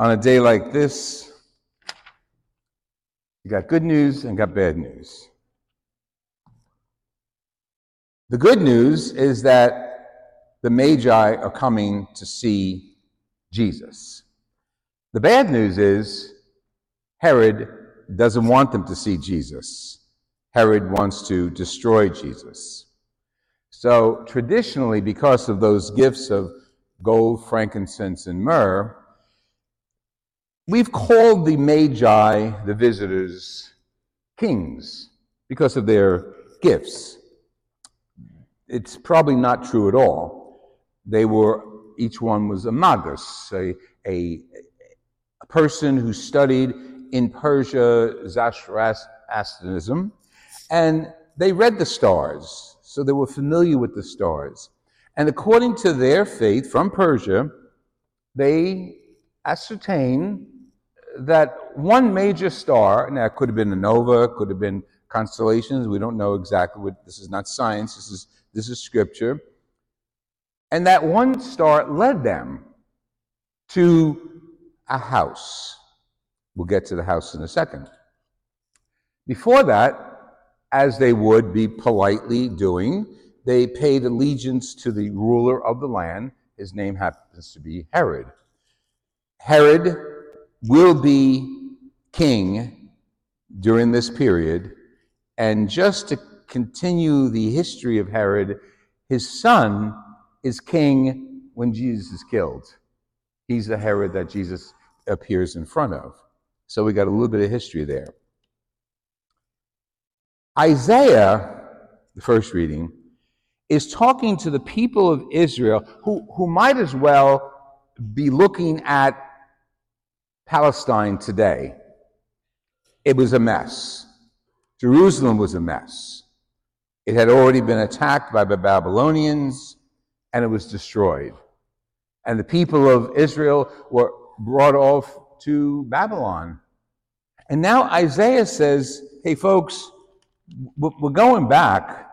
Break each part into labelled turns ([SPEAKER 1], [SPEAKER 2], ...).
[SPEAKER 1] on a day like this, you got good news and got bad news. The good news is that the Magi are coming to see Jesus. The bad news is Herod doesn't want them to see Jesus. Herod wants to destroy Jesus. So, traditionally, because of those gifts of gold, frankincense, and myrrh, we've called the Magi, the visitors, kings because of their gifts. It's probably not true at all. They were, each one was a magus, a, a, a person who studied in Persia Zoroastrianism, and they read the stars, so they were familiar with the stars. And according to their faith from Persia, they ascertain that one major star, now could have been a nova, could have been constellations, we don't know exactly what this is not science, this is this is scripture. And that one star led them to a house. We'll get to the house in a second. Before that, as they would be politely doing, they paid allegiance to the ruler of the land. His name happens to be Herod. Herod will be king during this period. And just to continue the history of Herod, his son is king when Jesus is killed. He's the Herod that Jesus appears in front of. So we got a little bit of history there. Isaiah, the first reading, is talking to the people of Israel who, who might as well be looking at Palestine today. It was a mess. Jerusalem was a mess. It had already been attacked by the Babylonians and it was destroyed. And the people of Israel were brought off to Babylon. And now Isaiah says, hey, folks, we're going back.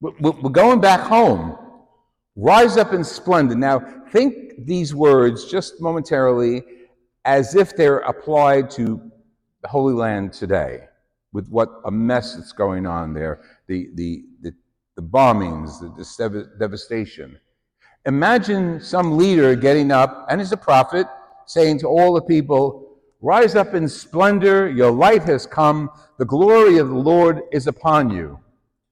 [SPEAKER 1] We're going back home. Rise up in splendor. Now, think these words just momentarily as if they're applied to the Holy Land today, with what a mess that's going on there, the, the, the, the bombings, the, the devastation. Imagine some leader getting up, and he's a prophet, saying to all the people, Rise up in splendor, your light has come, the glory of the Lord is upon you.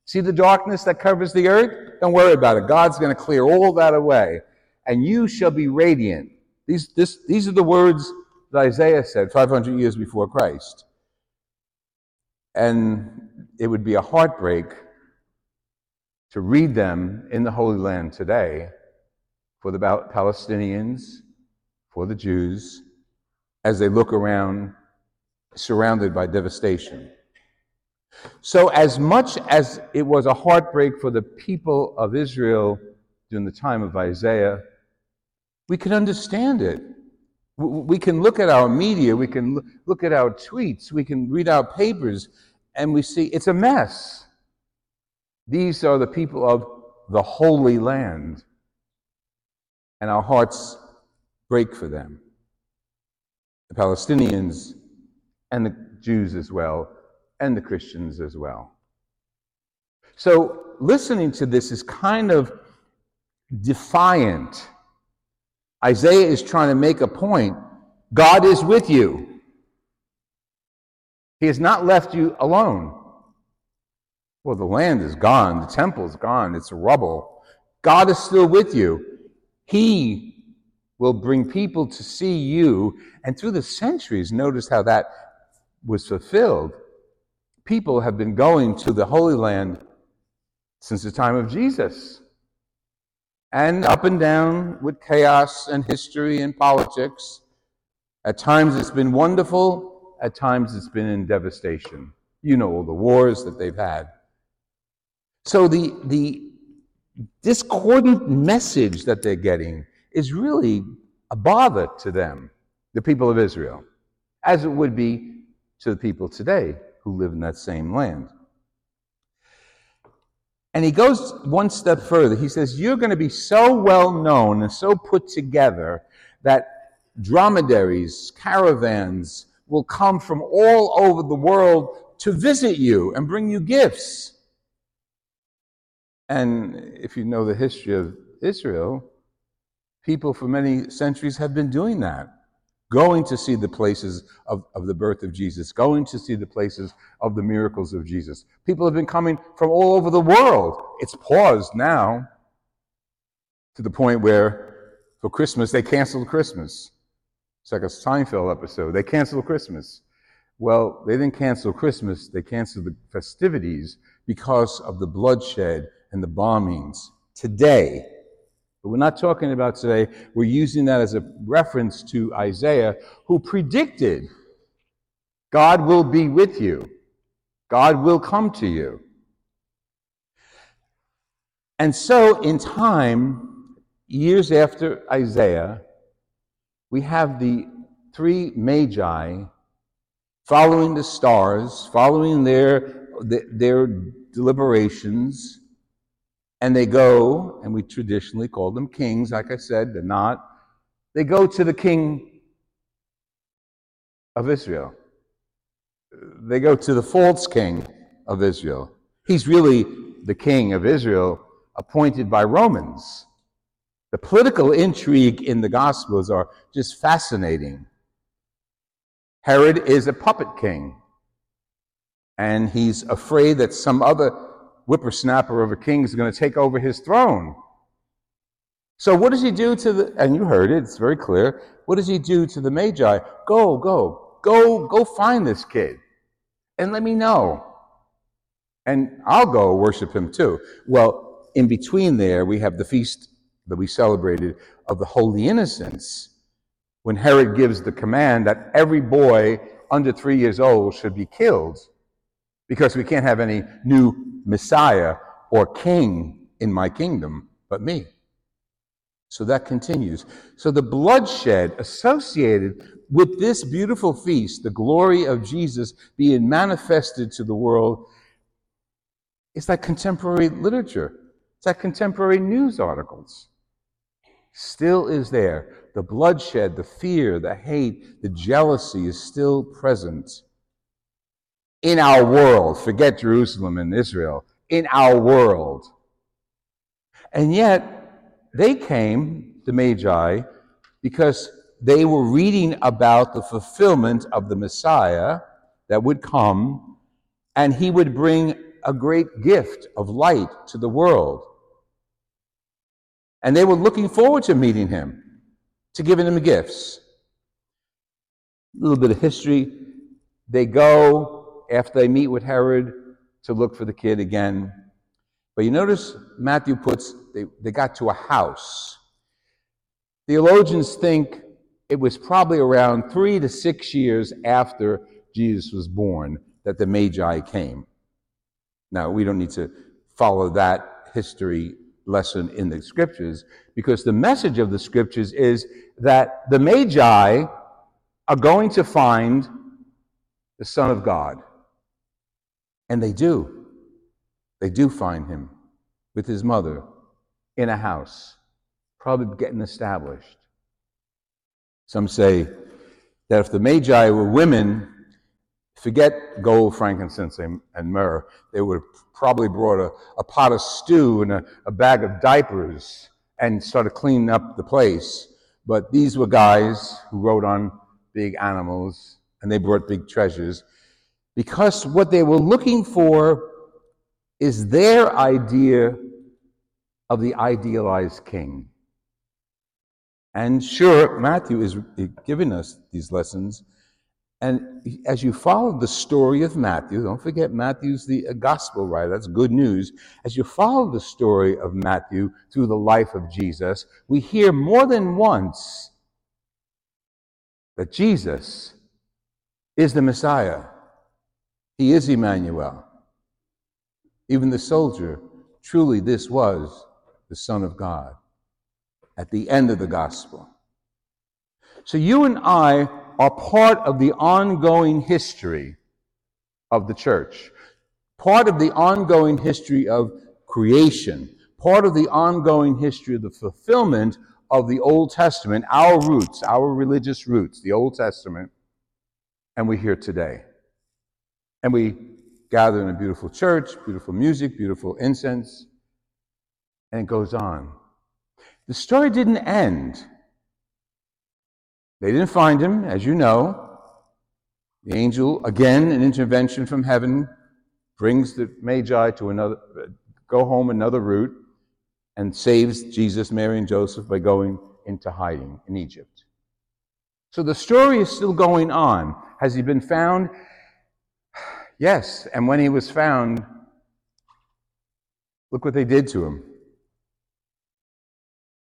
[SPEAKER 1] See the darkness that covers the earth? Don't worry about it. God's going to clear all that away, and you shall be radiant. These, this, these are the words that Isaiah said 500 years before Christ. And it would be a heartbreak to read them in the Holy Land today for the Palestinians, for the Jews, as they look around surrounded by devastation. So, as much as it was a heartbreak for the people of Israel during the time of Isaiah, we can understand it. We can look at our media, we can look at our tweets, we can read our papers, and we see it's a mess. These are the people of the Holy Land, and our hearts break for them the Palestinians and the Jews as well, and the Christians as well. So, listening to this is kind of defiant. Isaiah is trying to make a point God is with you, He has not left you alone. Well, the land is gone, the temple is gone, it's rubble. God is still with you. He will bring people to see you. And through the centuries, notice how that was fulfilled. People have been going to the Holy Land since the time of Jesus. And up and down with chaos and history and politics. At times it's been wonderful, at times it's been in devastation. You know all the wars that they've had. So the, the discordant message that they're getting is really a bother to them, the people of Israel, as it would be to the people today who live in that same land. And he goes one step further. He says, You're going to be so well known and so put together that dromedaries, caravans will come from all over the world to visit you and bring you gifts. And if you know the history of Israel, people for many centuries have been doing that going to see the places of, of the birth of Jesus, going to see the places of the miracles of Jesus. People have been coming from all over the world. It's paused now to the point where for Christmas they canceled Christmas. It's like a Seinfeld episode. They canceled Christmas. Well, they didn't cancel Christmas, they canceled the festivities because of the bloodshed and the bombings. Today, but we're not talking about today. We're using that as a reference to Isaiah, who predicted God will be with you, God will come to you. And so, in time, years after Isaiah, we have the three magi following the stars, following their, their deliberations and they go, and we traditionally call them kings, like I said, they're not. They go to the king of Israel. They go to the false king of Israel. He's really the king of Israel appointed by Romans. The political intrigue in the Gospels are just fascinating. Herod is a puppet king, and he's afraid that some other whippersnapper of a king is going to take over his throne. So what does he do to the, and you heard it, it's very clear. What does he do to the Magi? Go, go, go, go find this kid and let me know. And I'll go worship him too. Well, in between there, we have the feast that we celebrated of the Holy Innocents when Herod gives the command that every boy under three years old should be killed because we can't have any new Messiah or king in my kingdom but me. So that continues. So the bloodshed associated with this beautiful feast, the glory of Jesus being manifested to the world, it's like contemporary literature. It's like contemporary news articles. Still is there. The bloodshed, the fear, the hate, the jealousy is still present in our world. Forget Jerusalem and Israel. In our world. And yet, they came, the Magi, because they were reading about the fulfillment of the Messiah that would come, and he would bring a great gift of light to the world. And they were looking forward to meeting him, to giving him gifts. A little bit of history. They go, after they meet with Herod to look for the kid again. But you notice Matthew puts, they, they got to a house. Theologians think it was probably around three to six years after Jesus was born that the Magi came. Now, we don't need to follow that history lesson in the scriptures because the message of the scriptures is that the Magi are going to find the Son of God. And they do. They do find him with his mother in a house, probably getting established. Some say that if the Magi were women, forget gold, frankincense, and myrrh, they would have probably brought a, a pot of stew and a, a bag of diapers and started cleaning up the place. But these were guys who rode on big animals and they brought big treasures because what they were looking for is their idea of the idealized king. And sure, Matthew is giving us these lessons. And as you follow the story of Matthew, don't forget Matthew's the gospel writer, that's good news. As you follow the story of Matthew through the life of Jesus, we hear more than once that Jesus is the Messiah. He is Emmanuel. Even the soldier, truly, this was the Son of God at the end of the gospel. So you and I are part of the ongoing history of the church, part of the ongoing history of creation, part of the ongoing history of the fulfillment of the Old Testament, our roots, our religious roots, the Old Testament, and we're here today. And we gather in a beautiful church, beautiful music, beautiful incense, and it goes on. The story didn't end. They didn't find him, as you know. The angel, again, an intervention from heaven, brings the Magi to another, go home another route, and saves Jesus, Mary, and Joseph by going into hiding in Egypt. So the story is still going on. Has he been found? Yes. And when he was found, look what they did to him.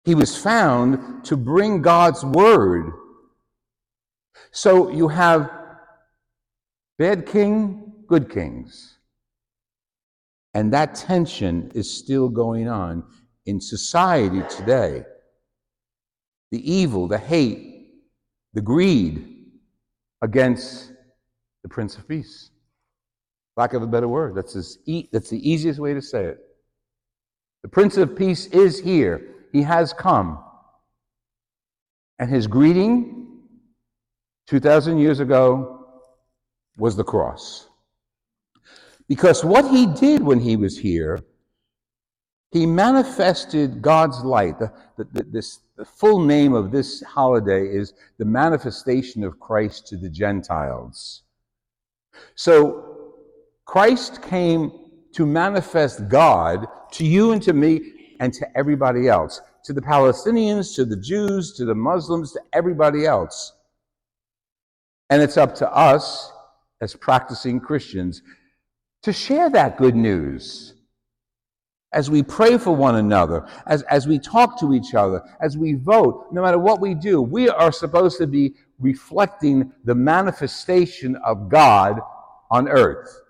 [SPEAKER 1] He was found to bring God's word. So you have bad king, good kings. And that tension is still going on in society today. The evil, the hate, the greed against the Prince of Peace. Lack of a better word. That's, as e- that's the easiest way to say it. The Prince of Peace is here. He has come. And his greeting 2,000 years ago was the cross. Because what he did when he was here, he manifested God's light. The, the, this, the full name of this holiday is the manifestation of Christ to the Gentiles. So Christ came to manifest God to you and to me and to everybody else, to the Palestinians, to the Jews, to the Muslims, to everybody else. And it's up to us as practicing Christians to share that good news as we pray for one another, as, as we talk to each other, as we vote, no matter what we do, we are supposed to be reflecting the manifestation of God on earth.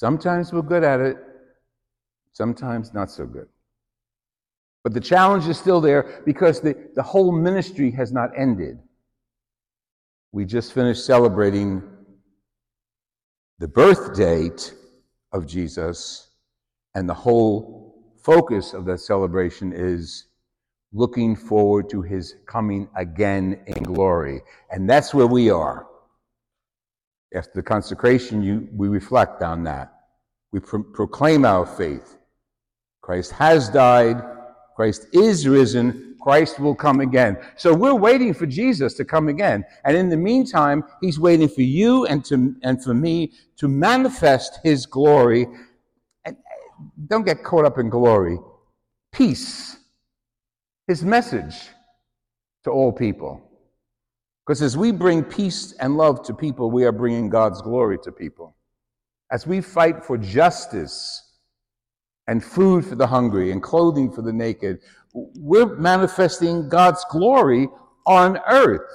[SPEAKER 1] Sometimes we're good at it, sometimes not so good. But the challenge is still there because the, the whole ministry has not ended. We just finished celebrating the birth date of Jesus, and the whole focus of that celebration is looking forward to his coming again in glory. And that's where we are. After the consecration, you, we reflect on that. We pro- proclaim our faith. Christ has died. Christ is risen. Christ will come again. So we're waiting for Jesus to come again. And in the meantime, he's waiting for you and, to, and for me to manifest his glory. And uh, don't get caught up in glory. Peace. His message to all people. Because as we bring peace and love to people, we are bringing God's glory to people. As we fight for justice and food for the hungry and clothing for the naked, we're manifesting God's glory on earth.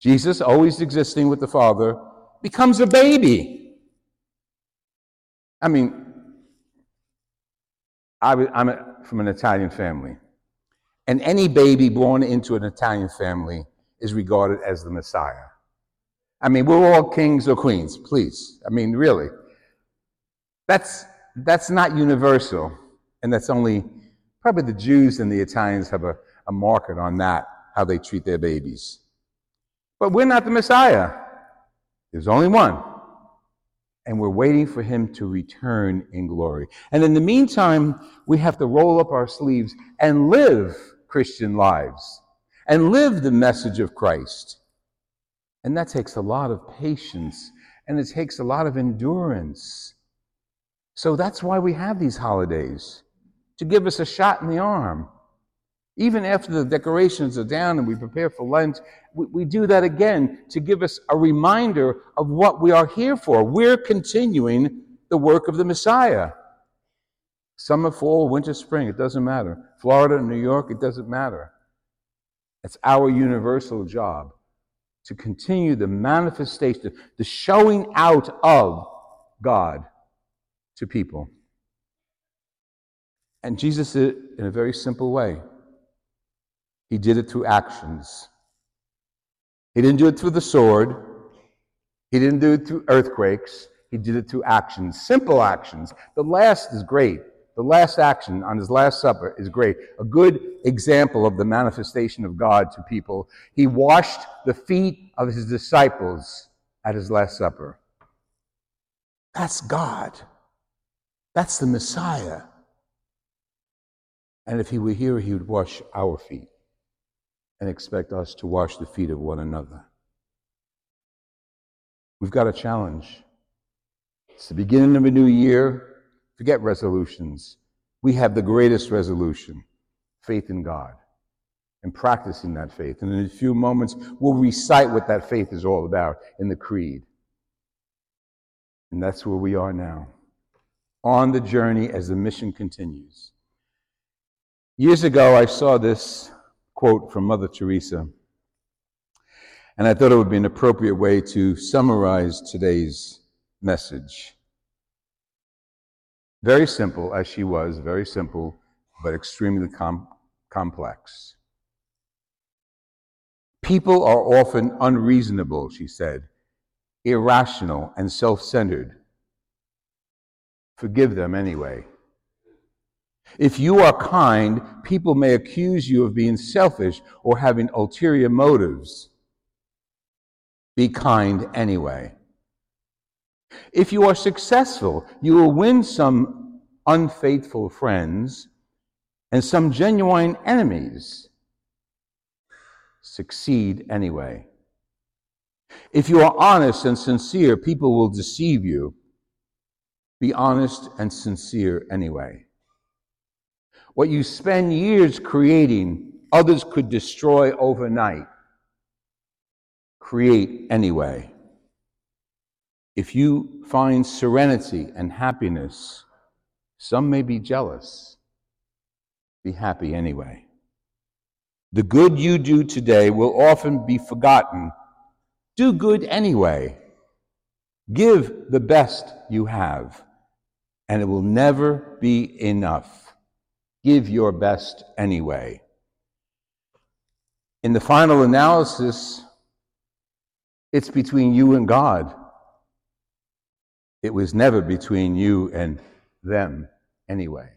[SPEAKER 1] Jesus, always existing with the Father, becomes a baby. I mean, I, am from an Italian family, and any baby born into an Italian family is regarded as the Messiah. I mean, we're all kings or queens, please. I mean, really. That's, that's not universal, and that's only Probably the Jews and the Italians have a, a market on that, how they treat their babies. But we're not the Messiah. There's only one. And we're waiting for him to return in glory. And in the meantime, we have to roll up our sleeves and live Christian lives and live the message of Christ. And that takes a lot of patience and it takes a lot of endurance. So that's why we have these holidays to give us a shot in the arm. Even after the decorations are down and we prepare for Lent, we, we, do that again to give us a reminder of what we are here for. We're continuing the work of the Messiah. Summer, fall, winter, spring, it doesn't matter. Florida, New York, it doesn't matter. It's our universal job to continue the manifestation, the showing out of God to people. And Jesus did it in a very simple way. He did it through actions. He didn't do it through the sword. He didn't do it through earthquakes. He did it through actions, simple actions. The last is great. The last action on his Last Supper is great. A good example of the manifestation of God to people. He washed the feet of his disciples at his Last Supper. That's God. That's the Messiah. And if he were here, he would wash our feet and expect us to wash the feet of one another. We've got a challenge. It's the beginning of a new year. Forget resolutions. We have the greatest resolution faith in God and practicing that faith. And in a few moments, we'll recite what that faith is all about in the Creed. And that's where we are now, on the journey as the mission continues. Years ago, I saw this quote from Mother Teresa, and I thought it would be an appropriate way to summarize today's message. Very simple, as she was, very simple, but extremely com- complex. People are often unreasonable, she said, irrational, and self centered. Forgive them anyway. If you are kind, people may accuse you of being selfish or having ulterior motives. Be kind anyway. If you are successful, you will win some unfaithful friends and some genuine enemies. Succeed anyway. If you are honest and sincere, people will deceive you. Be honest and sincere anyway. What you spend years creating, others could destroy overnight. Create anyway. If you find serenity and happiness, some may be jealous. Be happy anyway. The good you do today will often be forgotten. Do good anyway. Give the best you have, and it will never be enough. Give your best anyway. In the final analysis, it's between you and God. It was never between you and them anyway.